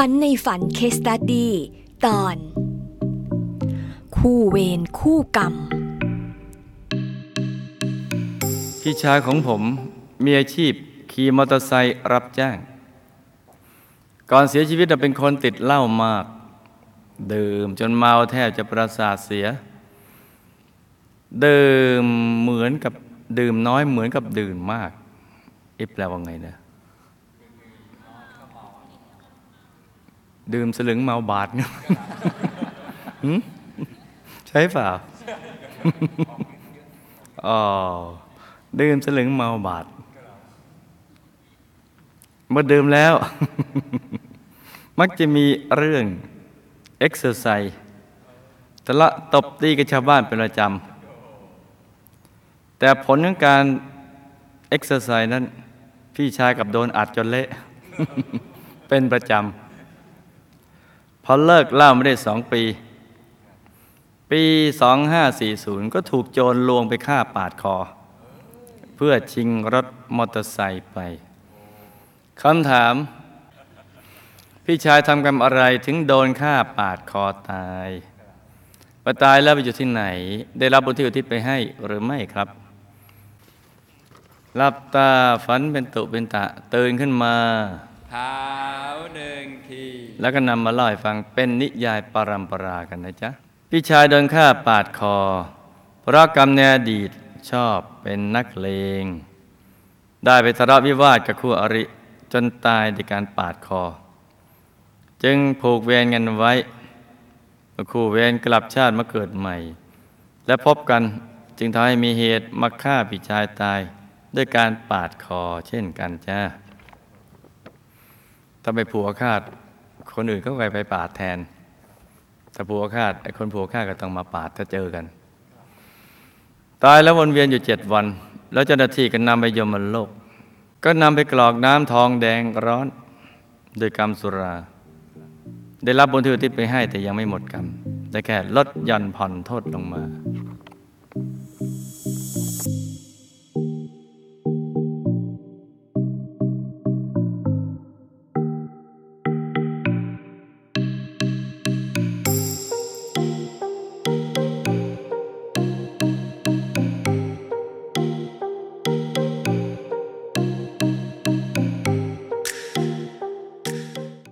ฝันในฝันเคสตัดดี้ตอน คู่เวรคู่กรรม พี่ชายของผมมีอาชีพขี่มอเตอร์ไซค์รับจ้าง ก่อนเสียชีวิตเป็นคนติดเหล้ามาก ดื่มจนเมาแทบจะประสาทเสีย ดื่มเหมือนกับดื่มน้อยเหมือนกับดื่มมากอิแปลว่าไงเนี่ย ดื่มสลึงเมาบาทเนี่ยใช่เปล่าอ๋อดื่มสลึงเมาบาทเมื่อดื่มแล้ว มักจะมีเรื่องเอ็กซ์ไซส์ทะเลาะตบตีกับชาวบ้านเป็นประจแต่ผลของการเอ็กซ์ไซส์นั้น พี่ชายกลับโดนอัดจนเละ เป็นประจำ พอเลิกเหล้าไม่ได้สองปี ปี 2540 ก็ถูกโจรลวงไปฆ่าปาดคอ เพื่อชิงรถมอเตอร์ไซค์ไปคำถาม พี่ชายทำกรรมอะไรถึงโดนฆ่าปาดคอตายมาตายแล้วไปอยู่ที่ไหน ได้รับบุญที่อุทิศไปให้หรือไม่ครับหลับตาฝันเป็นตุเป็นตะ ตื่นขึ้นมาทา หนึ่งที แล้วก็นำมาเล่าให้ฟังเป็นนิยายปรัมปรากันนะจ๊ะ พี่ชายโดนฆ่าปาดคอ เพราะกรรมในอดีตชอบเป็นนักเลง ได้ไปทะเลาะวิวาทกับคู่อริ จนตายในการปาดคอ จึงผูกเวรกันไว้คู่เวรกลับชาติมาเกิดใหม่ และพบกันจึงทำให้มีเหตุมาฆ่าพี่ชายตาย ด้วยการปาดคอเช่นกันจ้า ถ้าไปผัวคาด คนอื่นก็ไปไปปาดแทน ถ้าผัวคาดไอ้คนผัวคาดก็ต้องมาปาดถ้าเจอกัน ตายแล้ววนเวียนอยู่เจ็ดวัน แล้วเจ้าหน้าที่ก็นำไปยมโลก ก็นำไปกรอกน้ำทองแดงร้อนโดยกรรมสุรา ได้รับบุญที่อุทิศไปให้แต่ยังไม่หมดกรรม ได้แค่ลดหย่อนผ่อนโทษลงมา